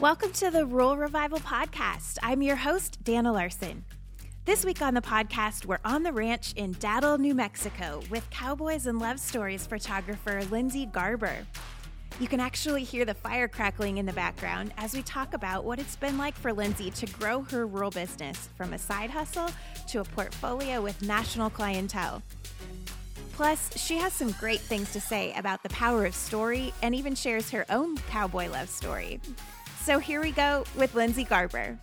Welcome to the Rural Revival Podcast. I'm your host, Dana Larson. This week on the podcast, we're on the ranch in Datil, New Mexico with cowboys and love stories photographer Lindsay Garber. You can actually hear the fire crackling in the background as we talk about what it's been like for Lindsay to grow her rural business from a side hustle to a portfolio with national clientele. Plus, she has some great things to say about the power of story and even shares her own cowboy love story. So here we go with Lindsay Garber.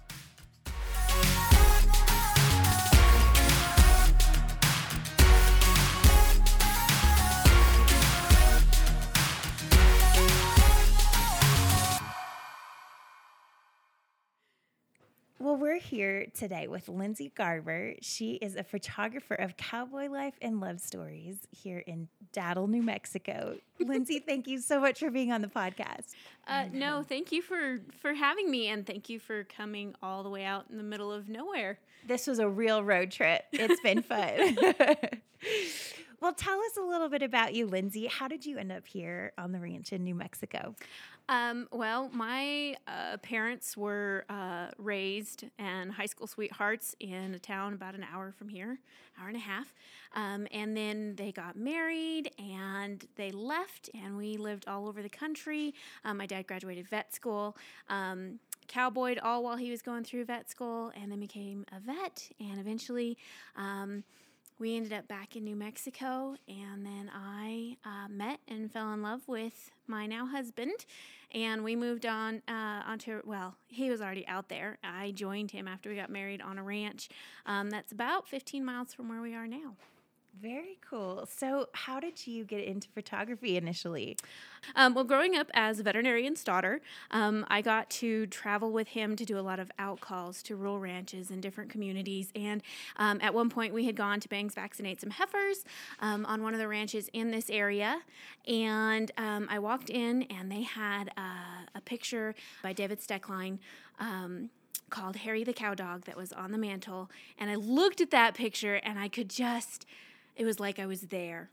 We're here today with Lindsay Garber. She is a photographer of cowboy life and love stories here in Datil, New Mexico. Lindsay, thank you so much for being on the podcast. Uh, no, thank you for for having me, and thank you for coming all the way out in the middle of nowhere. This was a real road trip. It's been fun. well, tell us a little bit about you, Lindsay. How did you end up here on the ranch in New Mexico? Um, well, my uh, parents were uh, raised and high school sweethearts in a town about an hour from here, hour and a half. Um, and then they got married and they left, and we lived all over the country. Um, my dad graduated vet school. Um, cowboyed all while he was going through vet school and then became a vet and eventually um, we ended up back in New Mexico, and then I uh, met and fell in love with my now husband, and we moved on uh, onto. Well, he was already out there. I joined him after we got married on a ranch um, that's about 15 miles from where we are now. Very cool. So, how did you get into photography initially? Um, well, growing up as a veterinarian's daughter, um, I got to travel with him to do a lot of out calls to rural ranches and different communities. And um, at one point, we had gone to Bangs vaccinate some heifers um, on one of the ranches in this area. And um, I walked in, and they had uh, a picture by David Stoecklein um, called Harry the Cow Dog that was on the mantle. And I looked at that picture, and I could just it was like I was there.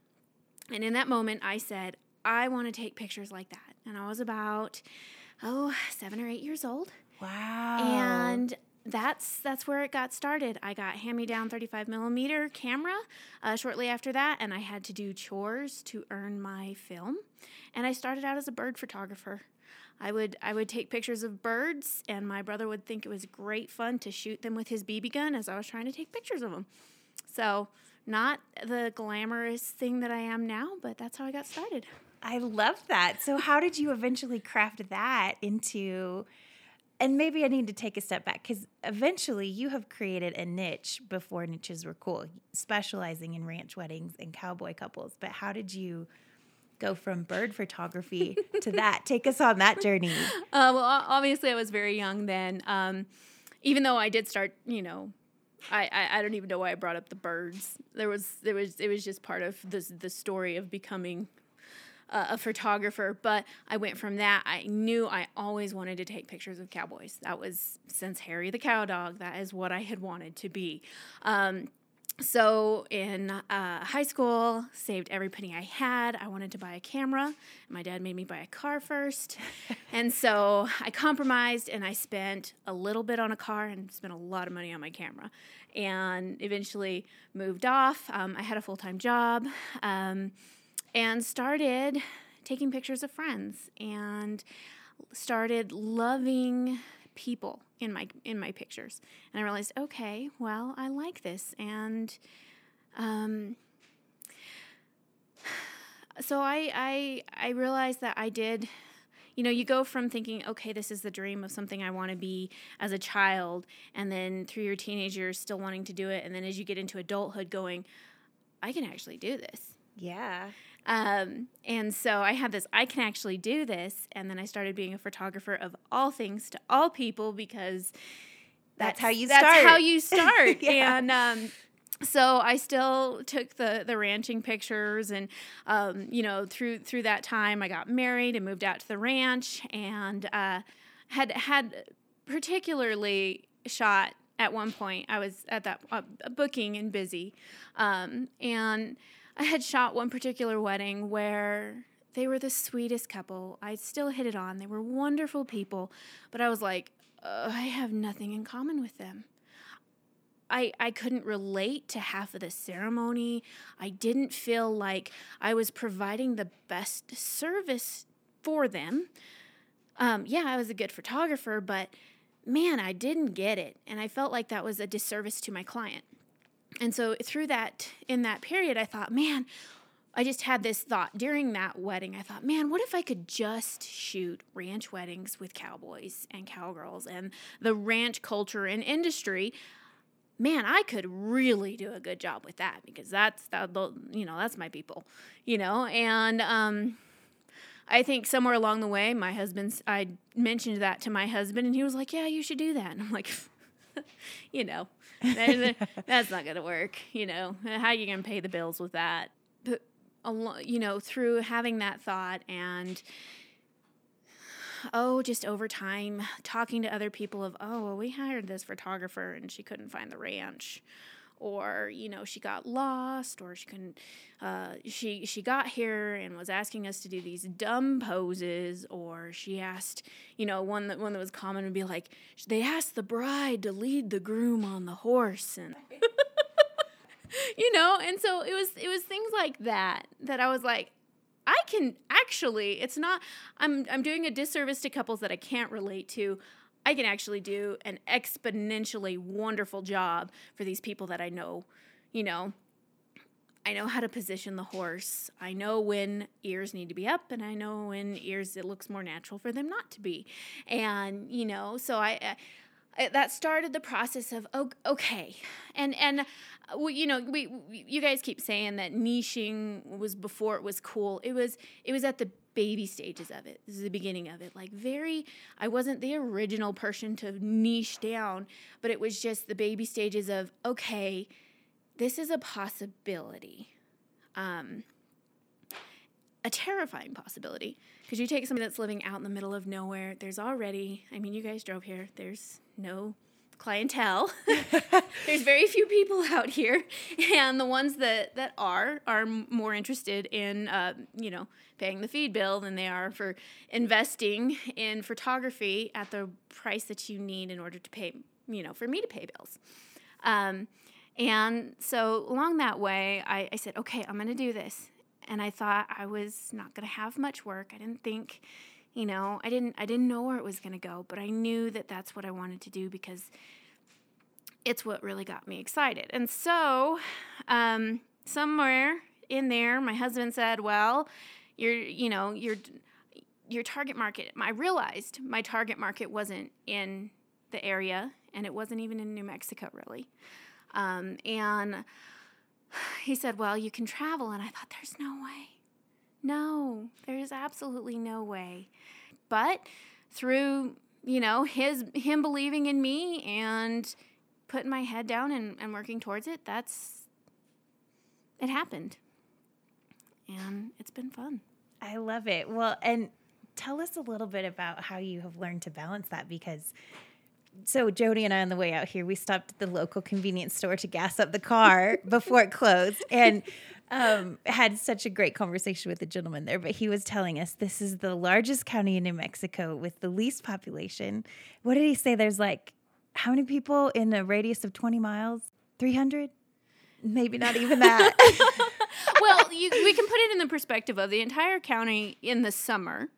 And in that moment, I said, I want to take pictures like that. And I was about, oh, seven or eight years old. Wow. And that's that's where it got started. I got hand me down 35 millimeter camera uh, shortly after that, and I had to do chores to earn my film. And I started out as a bird photographer. I would I would take pictures of birds, and my brother would think it was great fun to shoot them with his BB gun as I was trying to take pictures of them. So not the glamorous thing that I am now, but that's how I got started. I love that. So, how did you eventually craft that into? And maybe I need to take a step back because eventually you have created a niche before niches were cool, specializing in ranch weddings and cowboy couples. But how did you go from bird photography to that? Take us on that journey. Uh, well, obviously, I was very young then. Um, even though I did start, you know, I, I, I don't even know why I brought up the birds. There was there was it was just part of the the story of becoming uh, a photographer. But I went from that. I knew I always wanted to take pictures of cowboys. That was since Harry the Cow Dog. That is what I had wanted to be. Um, so in uh, high school saved every penny i had. I wanted to buy a camera. My dad made me buy a car first. And so i compromised and i spent a little bit on a car and spent a lot of money on my camera and eventually moved off. Um, i had a full-time job um, and started taking pictures of friends and started loving people in my in my pictures. And i realized okay well i like this. And um, so I, I i realized that i did you know you go from thinking okay this is the dream of something i want to be as a child and then through your teenage years still wanting to do it and then as you get into adulthood going i can actually do this. Yeah um, and so I had this, I can actually do this. And then I started being a photographer of all things to all people because that's, that's how you that's start. That's how you start. yeah. And, um, so I still took the the ranching pictures, and um, you know through through that time I got married and moved out to the ranch, and uh, had had particularly shot at one point. I was at that uh, booking and busy, um, and I had shot one particular wedding where They were the sweetest couple. I still hit it on. They were wonderful people, but I was like, I have nothing in common with them. I, I couldn't relate to half of the ceremony. I didn't feel like I was providing the best service for them. Um, yeah, I was a good photographer, but man, I didn't get it. And I felt like that was a disservice to my client. And so through that, in that period, I thought, man, I just had this thought during that wedding. I thought, man, what if I could just shoot ranch weddings with cowboys and cowgirls and the ranch culture and industry? Man, I could really do a good job with that because that's that you know that's my people, you know. And um, I think somewhere along the way, my husband's I mentioned that to my husband, and he was like, "Yeah, you should do that." And I'm like, you know, that's not gonna work. You know, how are you gonna pay the bills with that? But you know, through having that thought and oh, just over time, talking to other people of, oh, well, we hired this photographer and she couldn't find the ranch or you know she got lost or she couldn't uh, she she got here and was asking us to do these dumb poses or she asked you know one that one that was common would be like they asked the bride to lead the groom on the horse and you know and so it was it was things like that that i was like i can actually it's not i'm i'm doing a disservice to couples that i can't relate to I can actually do an exponentially wonderful job for these people that I know. You know, I know how to position the horse. I know when ears need to be up, and I know when ears it looks more natural for them not to be. And you know, so I, I that started the process of okay, and and uh, you know we you guys keep saying that niching was before it was cool. It was it was at the baby stages of it. This is the beginning of it. Like, very, I wasn't the original person to niche down, but it was just the baby stages of, okay, this is a possibility. Um, a terrifying possibility because you take somebody that's living out in the middle of nowhere. There's already, I mean, you guys drove here, there's no clientele. There's very few people out here, and the ones that that are are more interested in uh, you know paying the feed bill than they are for investing in photography at the price that you need in order to pay you know for me to pay bills. Um, and so along that way, I, I said, okay, I'm going to do this. And I thought I was not going to have much work. I didn't think you know i didn't i didn't know where it was going to go but i knew that that's what i wanted to do because it's what really got me excited. And so um, somewhere in there my husband said well you're you know your your target market i realized my target market wasn't in the area and it wasn't even in new mexico really. Um, and he said well you can travel and i thought there's no way no, there's absolutely no way. But through, you know, his him believing in me and putting my head down and, and working towards it, that's it happened. And it's been fun. I love it. Well, and tell us a little bit about how you have learned to balance that because so Jody and I on the way out here, we stopped at the local convenience store to gas up the car before it closed. And um, had such a great conversation with the gentleman there, but he was telling us this is the largest county in New Mexico with the least population. What did he say? There's like how many people in a radius of 20 miles? 300? Maybe not even that. well, you, we can put it in the perspective of the entire county in the summer.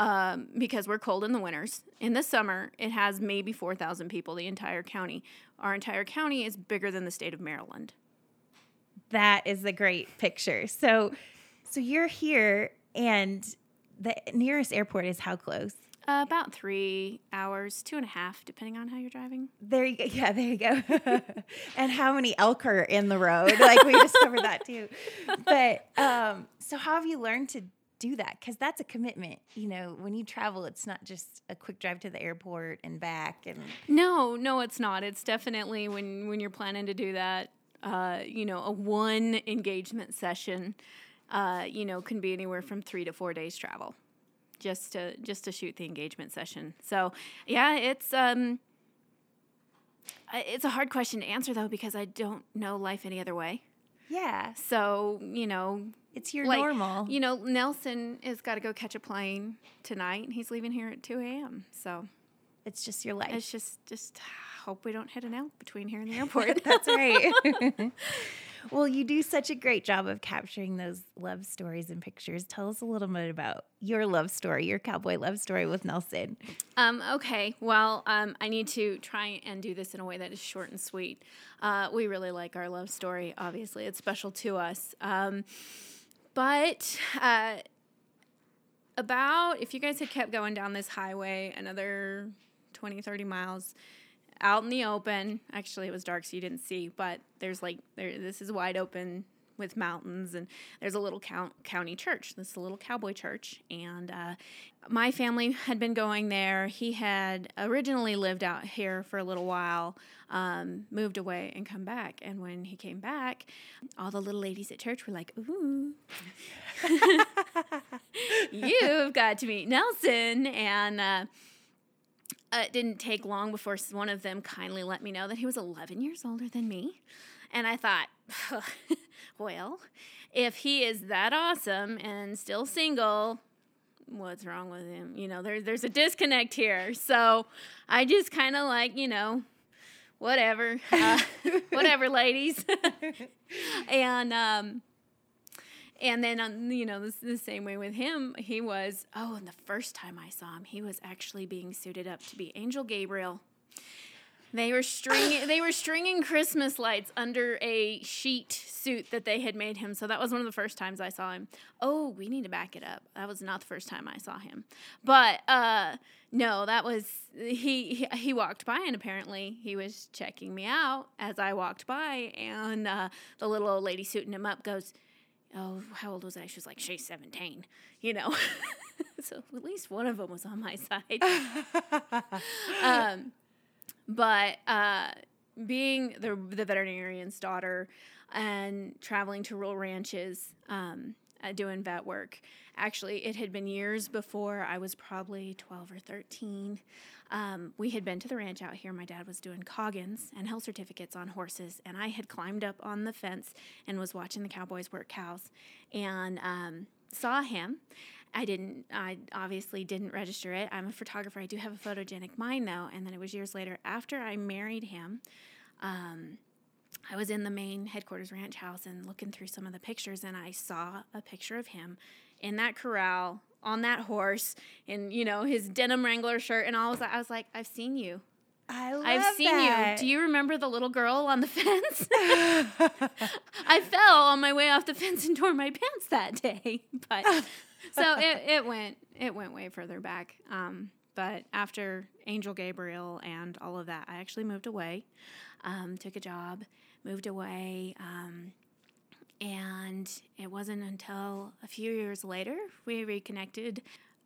Um, because we're cold in the winters. In the summer, it has maybe 4,000 people, the entire county. Our entire county is bigger than the state of Maryland that is a great picture. So, so you're here, and the nearest airport is how close? Uh, about three hours, two and a half, depending on how you're driving. There you go. Yeah, there you go. and how many elk are in the road? Like we discovered that too. But um, so, how have you learned to do that? Because that's a commitment. You know, when you travel, it's not just a quick drive to the airport and back. And no, no, it's not. It's definitely when when you're planning to do that uh, you know, a one engagement session, uh, you know, can be anywhere from three to four days travel, just to just to shoot the engagement session. So yeah, it's um, it's a hard question to answer though because I don't know life any other way. Yeah. So, you know, It's your like, normal. You know, Nelson has got to go catch a plane tonight. and He's leaving here at 2 a.m. So it's just your life. it's just, just hope we don't hit an L between here and the airport. That's right. well, you do such a great job of capturing those love stories and pictures. Tell us a little bit about your love story, your cowboy love story with Nelson. Um, okay, well, um, I need to try and do this in a way that is short and sweet. Uh, we really like our love story, obviously, it's special to us. Um, but uh, about, if you guys had kept going down this highway another 20, 30 miles, out in the open. Actually, it was dark, so you didn't see. But there's like there. This is wide open with mountains, and there's a little count, county church. This is a little cowboy church, and uh, my family had been going there. He had originally lived out here for a little while, um, moved away, and come back. And when he came back, all the little ladies at church were like, "Ooh." You've got to meet Nelson, and uh, uh, it didn't take long before one of them kindly let me know that he was 11 years older than me. And I thought, well, if he is that awesome and still single, what's wrong with him? You know, there, there's a disconnect here. So I just kind of like, you know, whatever, uh, whatever, ladies. and, um, and then on you know this the same way with him he was oh and the first time i saw him he was actually being suited up to be angel gabriel. They were stringing they were stringing christmas lights under a sheet suit that they had made him. So that was one of the first times i saw him. Oh we need to back it up. That was not the first time i saw him. But uh no that was he he, he walked by and apparently he was checking me out as i walked by. And uh, the little old lady suiting him up goes oh, how old was I? She was like, she's 17, you know. so at least one of them was on my side. um, but uh, being the, the veterinarian's daughter and traveling to rural ranches, um, uh, doing vet work, actually, it had been years before I was probably 12 or 13. Um, we had been to the ranch out here. My dad was doing coggins and health certificates on horses, and I had climbed up on the fence and was watching the cowboys work cows, and um, saw him. I didn't. I obviously didn't register it. I'm a photographer. I do have a photogenic mind though. And then it was years later after I married him. Um, I was in the main headquarters ranch house and looking through some of the pictures, and I saw a picture of him in that corral on that horse in you know his denim wrangler shirt and all. I was like, I was like, I've seen you. I love I've seen that. you. Do you remember the little girl on the fence? I fell on my way off the fence and tore my pants that day. But so it, it went it went way further back. Um, but after Angel Gabriel and all of that, I actually moved away, um, took a job, moved away. Um, and it wasn't until a few years later we reconnected.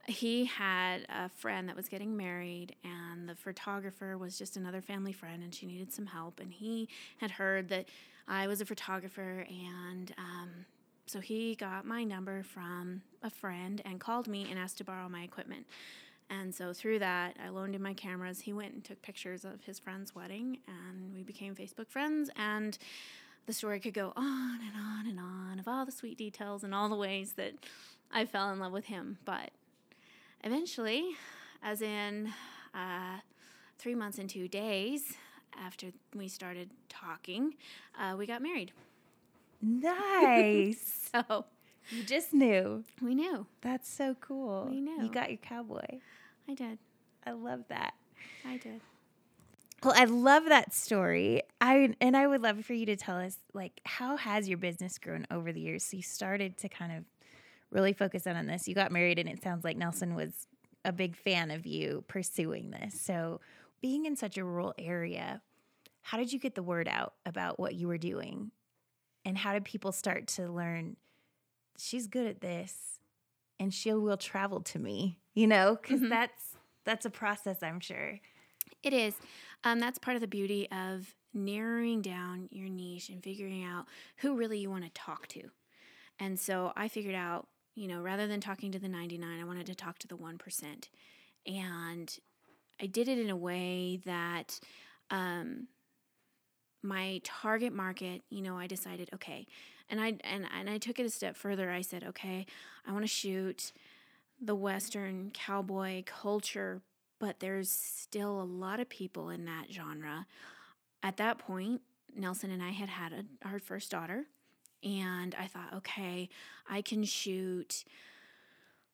He had a friend that was getting married, and the photographer was just another family friend, and she needed some help. And he had heard that I was a photographer, and um, so he got my number from a friend and called me and asked to borrow my equipment. And so through that, I loaned him my cameras. He went and took pictures of his friend's wedding, and we became Facebook friends. And the story could go on and on and on of all the sweet details and all the ways that I fell in love with him. But eventually, as in uh, three months and two days after we started talking, uh, we got married. Nice. So you just knew. we knew. That's so cool. We knew. You got your cowboy. I did. I love that. I did. Well, I love that story. I and I would love for you to tell us like how has your business grown over the years? So you started to kind of really focus in on this. You got married and it sounds like Nelson was a big fan of you pursuing this. So being in such a rural area, how did you get the word out about what you were doing? And how did people start to learn she's good at this and she will travel to me, you know? because Mhm. that's that's a process, I'm sure. It is. Um, that's part of the beauty of narrowing down your niche and figuring out who really you want to talk to. And so I figured out, you know, rather than talking to the 99, I wanted to talk to the 1%. And I did it in a way that um, my target market, you know, I decided, okay, and I and and I took it a step further. I said, okay, I want to shoot the western cowboy culture, but there's still a lot of people in that genre. At that point, Nelson and I had had a, our first daughter, and I thought, okay, I can shoot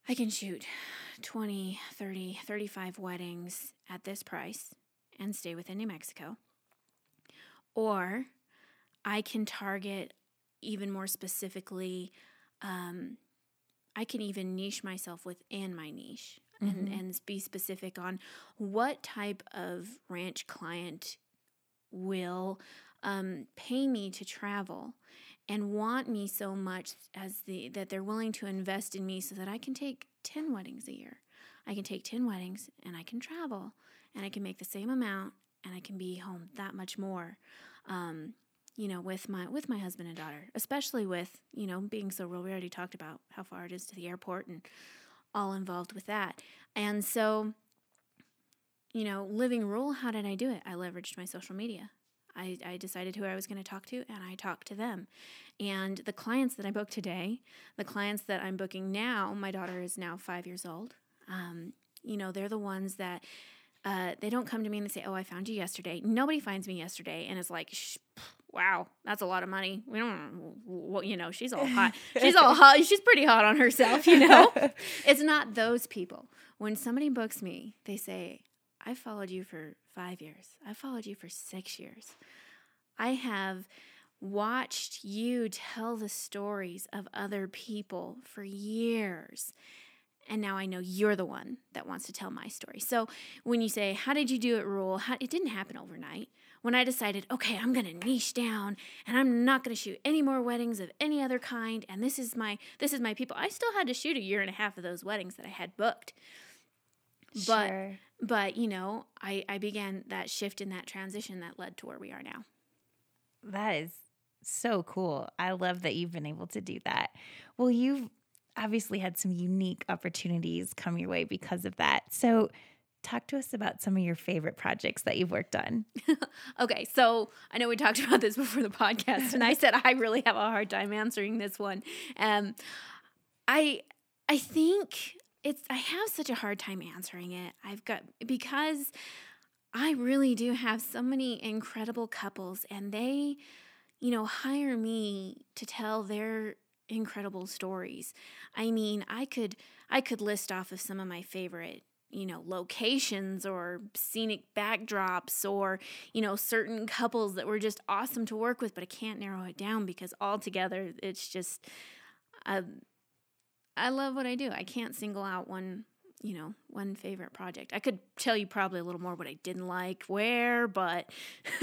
I can shoot 20, 30, 35 weddings at this price and stay within New Mexico. Or I can target even more specifically, um, I can even niche myself within my niche mm-hmm. and, and be specific on what type of ranch client will um, pay me to travel and want me so much as the that they're willing to invest in me so that I can take 10 weddings a year. I can take 10 weddings and I can travel and I can make the same amount and I can be home that much more. Um, you know, with my with my husband and daughter, especially with you know being so rural. We already talked about how far it is to the airport and all involved with that. And so, you know, living rule, how did I do it? I leveraged my social media. I, I decided who I was going to talk to and I talked to them. And the clients that I booked today, the clients that I'm booking now, my daughter is now five years old. Um, you know, they're the ones that uh, they don't come to me and they say, "Oh, I found you yesterday." Nobody finds me yesterday and is like, "Wow, that's a lot of money." We don't, well, you know, she's all hot. She's all hot. She's pretty hot on herself, you know. it's not those people. When somebody books me, they say, "I followed you for five years. I followed you for six years. I have." watched you tell the stories of other people for years and now I know you're the one that wants to tell my story. So when you say, How did you do it, Rule? How, it didn't happen overnight. When I decided, okay, I'm going to niche down and I'm not going to shoot any more weddings of any other kind and this is my this is my people. I still had to shoot a year and a half of those weddings that I had booked. But sure. but you know, I I began that shift in that transition that led to where we are now. That is so cool. I love that you've been able to do that. Well, you've obviously had some unique opportunities come your way because of that. So, talk to us about some of your favorite projects that you've worked on. okay, so I know we talked about this before the podcast, and I said I really have a hard time answering this one. Um, I I think it's I have such a hard time answering it. I've got because I really do have so many incredible couples, and they, you know, hire me to tell their incredible stories. I mean, I could I could list off of some of my favorite you know locations or scenic backdrops or you know certain couples that were just awesome to work with but i can't narrow it down because altogether it's just i i love what i do i can't single out one you know one favorite project i could tell you probably a little more what i didn't like where but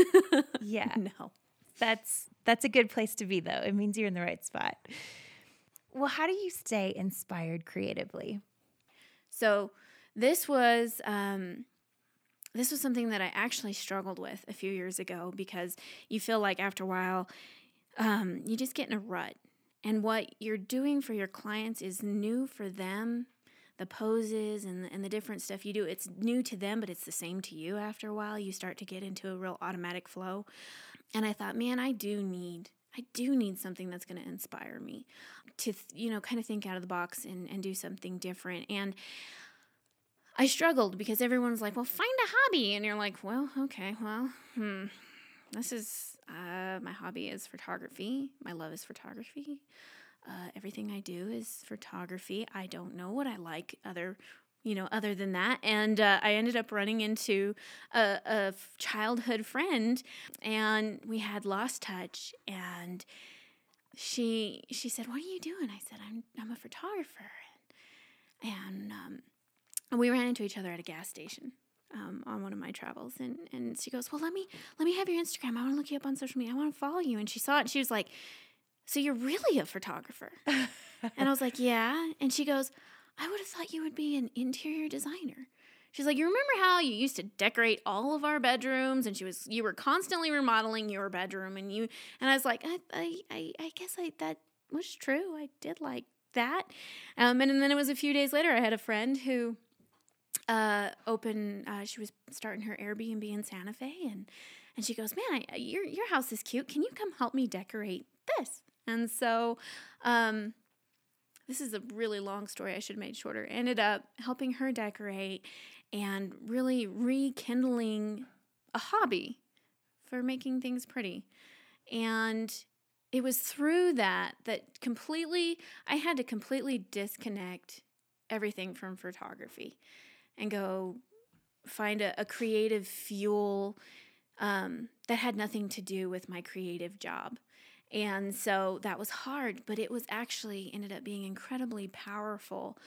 yeah no that's that's a good place to be though. It means you're in the right spot. Well, how do you stay inspired creatively? So this was um, this was something that I actually struggled with a few years ago because you feel like after a while um, you just get in a rut, and what you're doing for your clients is new for them. The poses and the, and the different stuff you do, it's new to them, but it's the same to you after a while. You start to get into a real automatic flow. And I thought, man, I do need I do need something that's going to inspire me to, you know, kind of think out of the box and, and do something different. And I struggled because everyone's like, well, find a hobby. And you're like, well, okay, well, hmm, this is, uh, my hobby is photography. My love is photography. Uh, everything I do is photography. I don't know what I like other you know, other than that. And uh, I ended up running into a, a childhood friend, and we had lost touch. And she she said, "What are you doing?" I said, "I'm I'm a photographer." And, and um, we ran into each other at a gas station. Um, on one of my travels and and she goes well let me let me have your instagram i want to look you up on social media i want to follow you and she saw it and she was like so you're really a photographer and i was like yeah and she goes I would have thought you would be an interior designer. She's like, you remember how you used to decorate all of our bedrooms, and she was you were constantly remodeling your bedroom, and you and I was like, I I I, I guess I that was true. I did like that, um, and, and then it was a few days later. I had a friend who uh, opened. Uh, she was starting her Airbnb in Santa Fe, and And she goes, "Man, I, your your house is cute. Can you come help me decorate this?" And so, um, this is a really long story. I should have made shorter. Ended up helping her decorate and really rekindling a hobby for making things pretty. And it was through that that completely I had to completely disconnect everything from photography and go find a, a creative fuel um, that had nothing to do with my creative job. And so that was hard, but it was actually ended up being incredibly powerful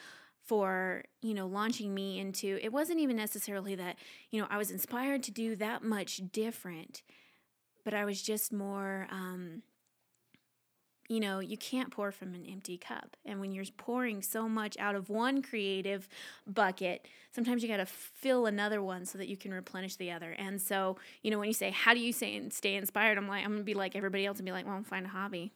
for, you know, launching me into it wasn't even necessarily that, you know, I was inspired to do that much different, but I was just more um, you know, you can't pour from an empty cup. And when you're pouring so much out of one creative bucket, sometimes you got to fill another one so that you can replenish the other. And so, you know, when you say, how do you say stay inspired? I'm like, I'm going to be like everybody else and be like, well, I'll find a hobby.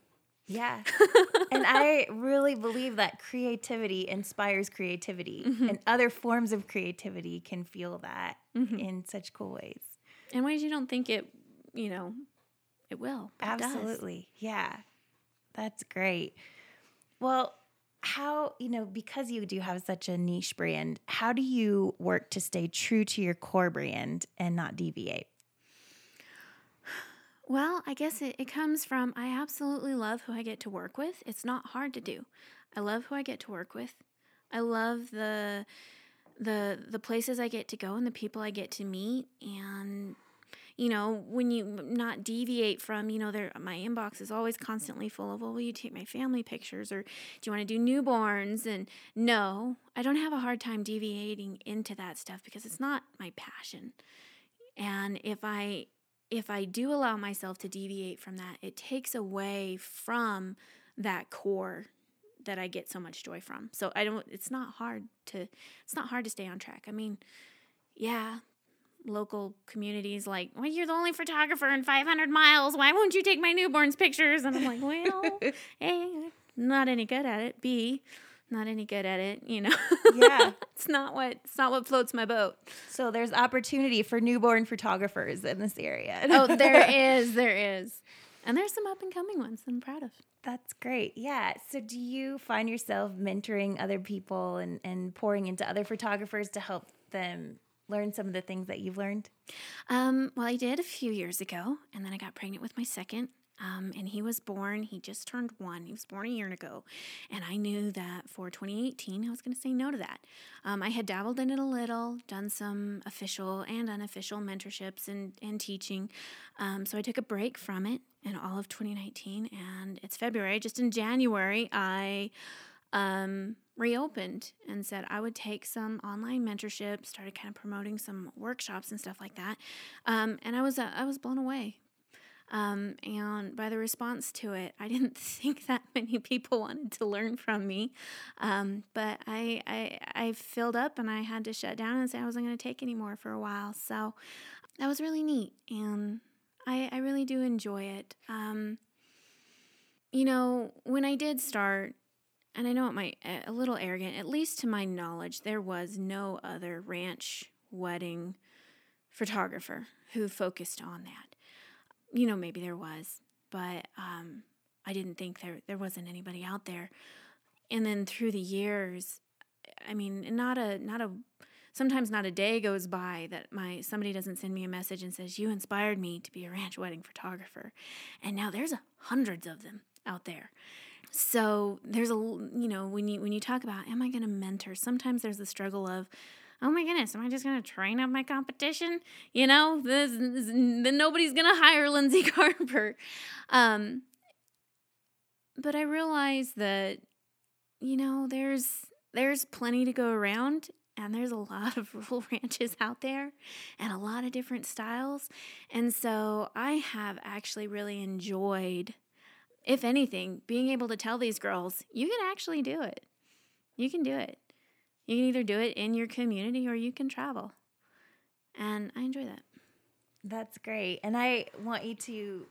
Yeah. and I really believe that creativity inspires creativity, mm-hmm. and other forms of creativity can feel that mm-hmm. in such cool ways. In ways you don't think it, you know, it will. Absolutely. It yeah. That's great. Well, how, you know, because you do have such a niche brand, how do you work to stay true to your core brand and not deviate? Well, I guess it, it comes from I absolutely love who I get to work with. It's not hard to do. I love who I get to work with. I love the the the places I get to go and the people I get to meet and you know, when you not deviate from, you know, there my inbox is always constantly full of, well, will you take my family pictures or do you want to do newborns? And no, I don't have a hard time deviating into that stuff because it's not my passion. And if I if I do allow myself to deviate from that, it takes away from that core that I get so much joy from. So I don't it's not hard to it's not hard to stay on track. I mean, yeah, local communities like, well, you're the only photographer in 500 miles. Why won't you take my newborn's pictures? And I'm like, well, A, not any good at it. B, not any good at it. You know. Yeah. it's not what it's not what floats my boat. So there's opportunity for newborn photographers in this area. oh, there is, there is, and there's some up and coming ones. I'm proud of. That's great. Yeah. So do you find yourself mentoring other people and, and pouring into other photographers to help them learn some of the things that you've learned? Um, well, I did a few years ago, and then I got pregnant with my second. Um, and he was born, he just turned one. He was born a year ago. And I knew that for 2018, I was going to say no to that. Um, I had dabbled in it a little, done some official and unofficial mentorships and, and teaching. Um, so I took a break from it in all of 2019. And it's February. Just in January, I um, reopened and said I would take some online mentorship, started kind of promoting some workshops and stuff like that. Um, and I was uh, I was blown away. Um, and by the response to it, I didn't think that many people wanted to learn from me. Um, but I, I I filled up and I had to shut down and say I wasn't going to take anymore for a while. So that was really neat, and I I really do enjoy it. Um, you know, when I did start, and I know it might a little arrogant, at least to my knowledge, there was no other ranch wedding photographer who focused on that. You know, maybe there was, but um, I didn't think there there wasn't anybody out there. And then through the years, I mean, not a not a sometimes not a day goes by that my somebody doesn't send me a message and says you inspired me to be a ranch wedding photographer. And now there's hundreds of them out there. So there's a you know when you when you talk about am I going to mentor? Sometimes there's the struggle of oh my goodness, am I just going to train up my competition? You know, then nobody's going to hire Lindsay Carper. Um, but I realize that you know there's there's plenty to go around and there's a lot of rural ranches out there and a lot of different styles. And so I have actually really enjoyed if anything, being able to tell these girls, you can actually do it. You can do it. You can either do it in your community or you can travel. And I enjoy that. That's great. And I want you to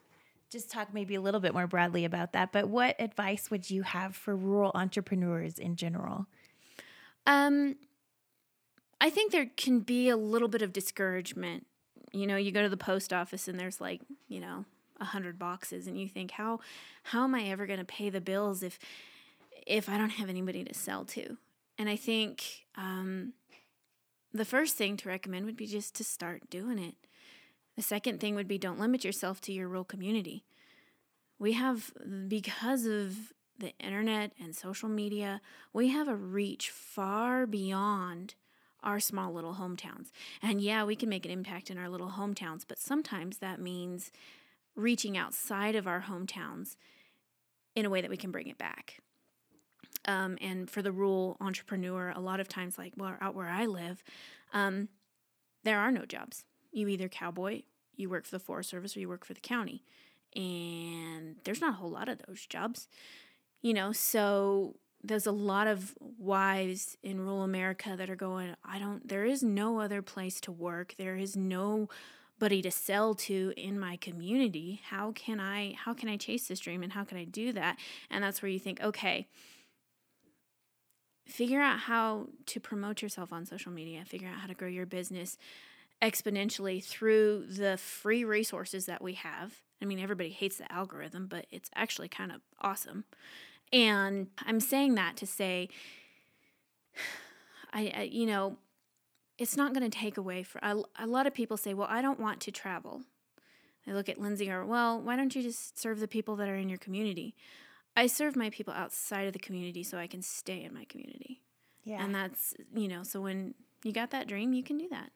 just talk maybe a little bit more broadly about that. But what advice would you have for rural entrepreneurs in general? Um, I think there can be a little bit of discouragement You know, you go to the post office and there's like, you know, a hundred boxes and you think, how how am I ever gonna pay the bills if if I don't have anybody to sell to? And I think um, the first thing to recommend would be just to start doing it. The second thing would be don't limit yourself to your rural community. We have, because of the internet and social media, we have a reach far beyond our small little hometowns. And yeah, we can make an impact in our little hometowns, but sometimes that means reaching outside of our hometowns in a way that we can bring it back. Um, and for the rural entrepreneur, a lot of times, like well, out where I live, um, there are no jobs. You either cowboy, you work for the Forest Service, or you work for the county. And there's not a whole lot of those jobs, you know. So there's a lot of wives in rural America that are going, I don't, there is no other place to work. There is nobody to sell to in my community. How can I, how can I chase this dream and how can I do that? And that's where you think, okay, figure out how to promote yourself on social media, figure out how to grow your business exponentially through the free resources that we have. I mean, everybody hates the algorithm, but it's actually kind of awesome. And I'm saying that to say, I, I you know, it's not going to take away for a, a lot of people say, well, I don't want to travel. They look at Lindsay or, well, why don't you just serve the people that are in your community? I serve my people outside of the community so I can stay in my community. Yeah. And that's, you know, so when you got that dream, you can do that.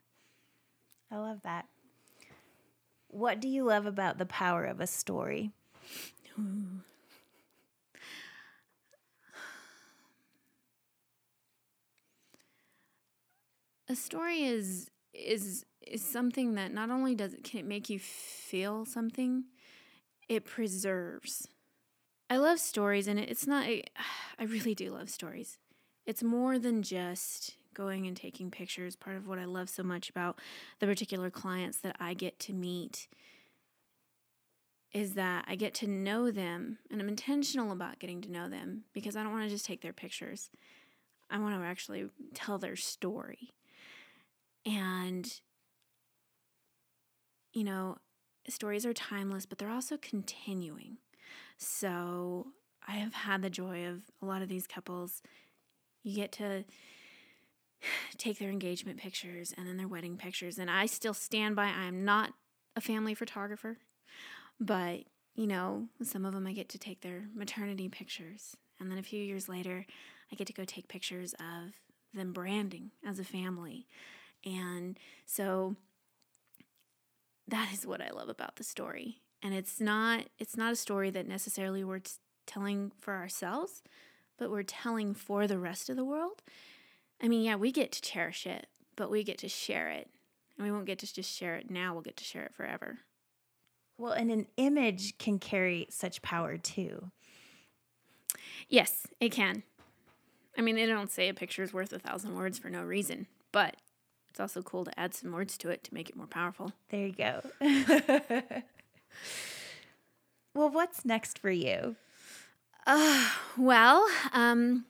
I love that. What do you love about the power of a story? Ooh. A story is is is something that not only does it can it make you feel something, it preserves I love stories, and it's not, I really do love stories. It's more than just going and taking pictures. Part of what I love so much about the particular clients that I get to meet is that I get to know them, and I'm intentional about getting to know them because I don't want to just take their pictures. I want to actually tell their story. And, you know, stories are timeless, but they're also continuing. So I have had the joy of a lot of these couples. You get to take their engagement pictures and then their wedding pictures. And I still stand by I'm not a family photographer, but you know, some of them I get to take their maternity pictures. And then a few years later, I get to go take pictures of them branding as a family. And so that is what I love about the story. And it's not it's not a story that necessarily we're t- telling for ourselves but we're telling for the rest of the world. I mean yeah we get to cherish it but we get to share it. And we won't get to just share it now we'll get to share it forever. Well and an image can carry such power too. Yes it can. I mean they don't say a picture is worth a thousand words for no reason but it's also cool to add some words to it to make it more powerful there you go well, what's next for you? Uh, well, um,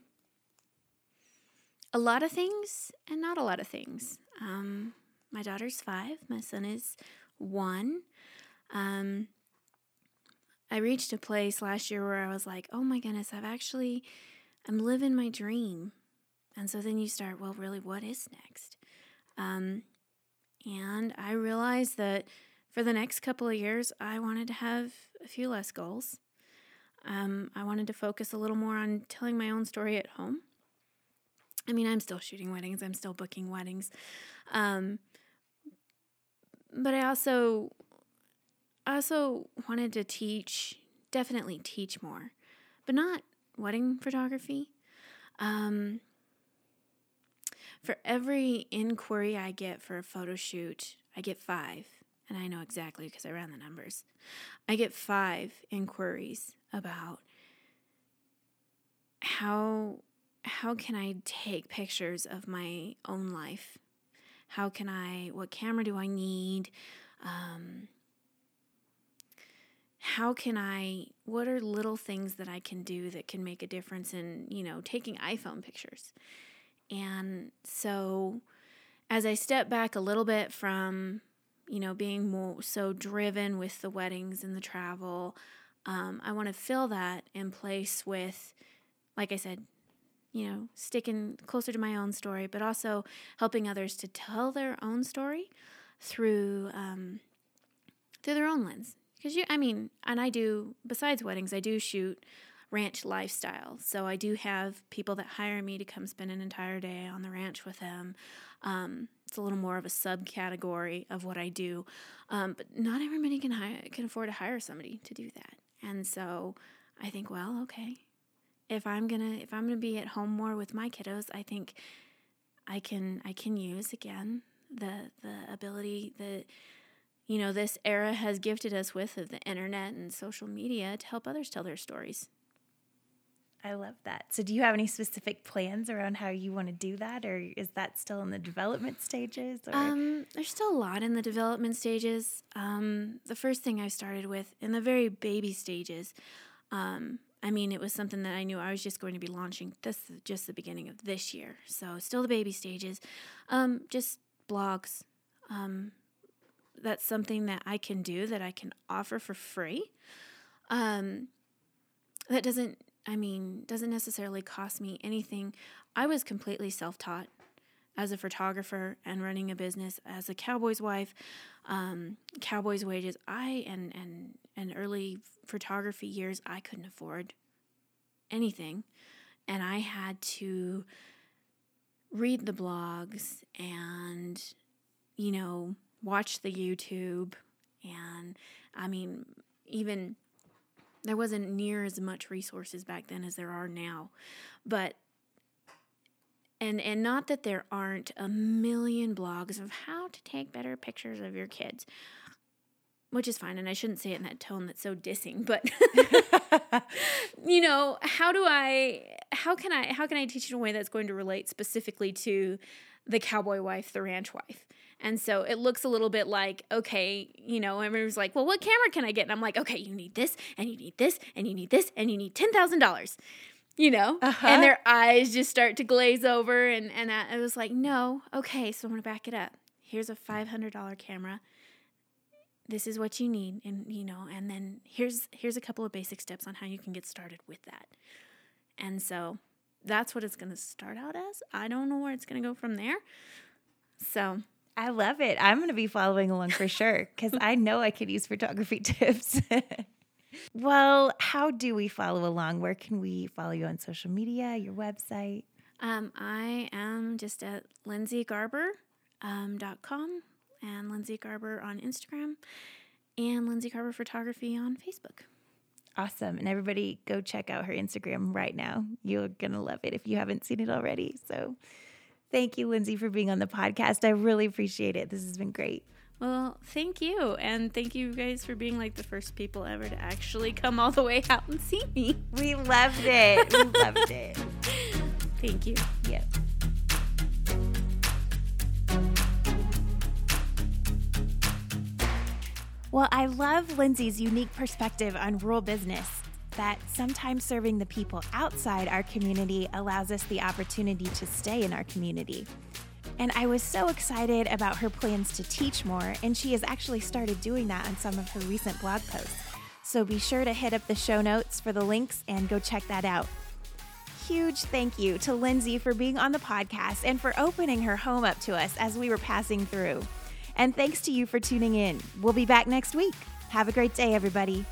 a lot of things and not a lot of things. Um, my daughter's five, my son is one. Um, I reached a place last year where I was like, oh my goodness, I've actually, I'm living my dream. And so then you start, well, really, what is next? Um, and I realized that for the next couple of years, I wanted to have a few less goals. Um, I wanted to focus a little more on telling my own story at home. I mean, I'm still shooting weddings, I'm still booking weddings. Um, but I also I also wanted to teach, definitely teach more, but not wedding photography. Um, for every inquiry I get for a photo shoot, I get five and I know exactly because I ran the numbers. I get five inquiries about how how can I take pictures of my own life? How can I? What camera do I need? Um, how can I? What are little things that I can do that can make a difference in you know taking iPhone pictures? And so, as I step back a little bit from you know, being more so driven with the weddings and the travel. Um, I want to fill that in place with, like I said, you know, sticking closer to my own story, but also helping others to tell their own story through um, through their own lens. Because you, I mean, and I do besides weddings, I do shoot ranch lifestyle. So I do have people that hire me to come spend an entire day on the ranch with them. Um, it's a little more of a subcategory of what I do, um, but not everybody can hire, can afford to hire somebody to do that. And so I think, well, okay, if I'm gonna if I'm gonna be at home more with my kiddos, I think I can I can use again the the ability that you know this era has gifted us with of the internet and social media to help others tell their stories. I love that. So, do you have any specific plans around how you want to do that, or is that still in the development stages? Um, there's still a lot in the development stages. Um, the first thing I started with in the very baby stages, um, I mean, it was something that I knew I was just going to be launching this just the beginning of this year. So, still the baby stages. Um, just blogs. Um, that's something that I can do that I can offer for free. Um, that doesn't I mean, doesn't necessarily cost me anything. I was completely self taught as a photographer and running a business as a cowboy's wife, um, cowboy's wages. I and and and early photography years, I couldn't afford anything, and I had to read the blogs and you know watch the YouTube and I mean even there wasn't near as much resources back then as there are now. But and and not that there aren't a million blogs of how to take better pictures of your kids which is fine and i shouldn't say it in that tone that's so dissing but you know how do i how can i how can i teach in a way that's going to relate specifically to the cowboy wife the ranch wife and so it looks a little bit like, okay, you know, everyone's like, well, what camera can I get? And I'm like, okay, you need this, and you need this, and you need this, and you need $10,000, you know? Uh-huh. And their eyes just start to glaze over. And, and I was like, no, okay, so I'm going to back it up. Here's a $500 camera. This is what you need. And, you know, and then here's, here's a couple of basic steps on how you can get started with that. And so that's what it's going to start out as. I don't know where it's going to go from there. So I love it. I'm going to be following along for sure because I know I could use photography tips. well, how do we follow along? Where can we follow you on social media, your website? Um, I am just at lindsaygarber.com um, .com and Lindsay Garber on Instagram and Lindsay Garber Photography on Facebook. Awesome. And everybody go check out her Instagram right now. You're going to love it if you haven't seen it already. So, Thank you, Lindsay, for being on the podcast. I really appreciate it. This has been great. Well, thank you. And thank you guys for being like the first people ever to actually come all the way out and see me. We loved it. We loved it. Thank you. Yep. Well, I love Lindsay's unique perspective on rural business that sometimes serving the people outside our community allows us the opportunity to stay in our community. And I was so excited about her plans to teach more, and she has actually started doing that on some of her recent blog posts. So be sure to hit up the show notes for the links and go check that out. Huge thank you to Lindsay for being on the podcast and for opening her home up to us as we were passing through. And thanks to you for tuning in. We'll be back next week. Have a great day, everybody.